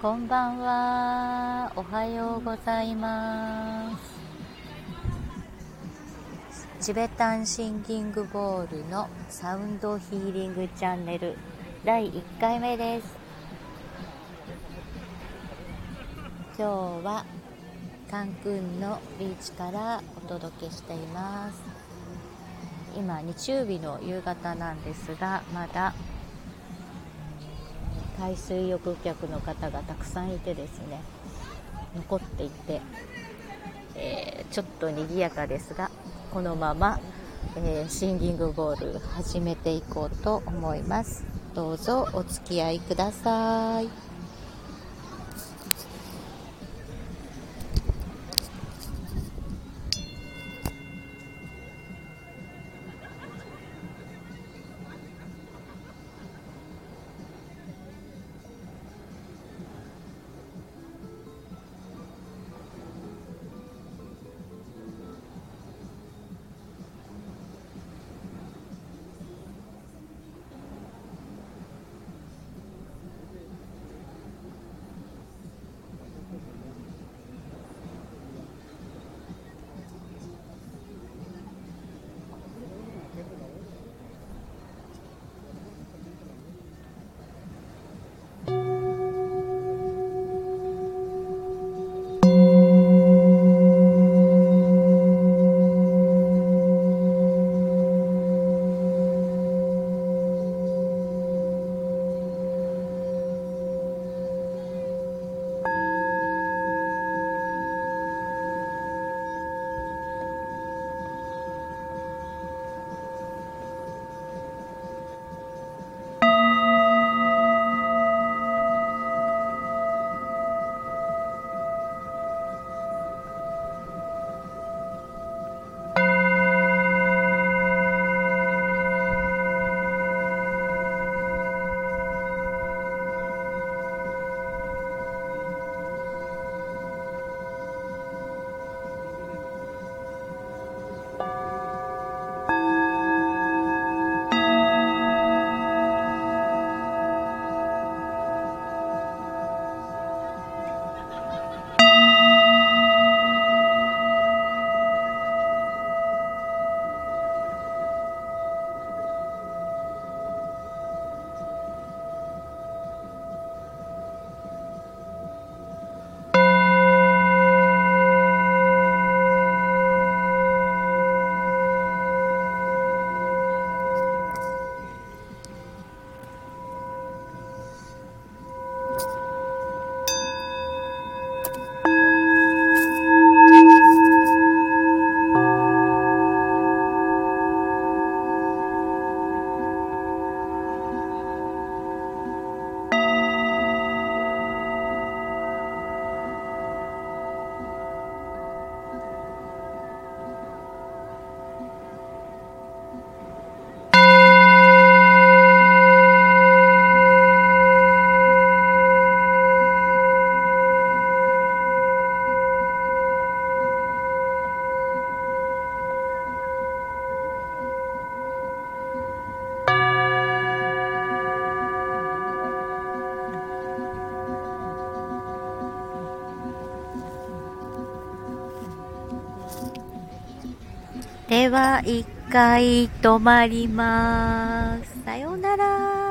こんばんは。おはようございます。チベタンシンギングボールのサウンドヒーリングチャンネル第1回目です。今日はカンクンのビーチからお届けしています。今日曜日の夕方なんですがまだ海水浴客の方がたくさんいてですね残っていて、えー、ちょっと賑やかですがこのまま、えー、シンギングボール始めていこうと思います。どうぞお付き合いください。では、一回止まります。さようなら。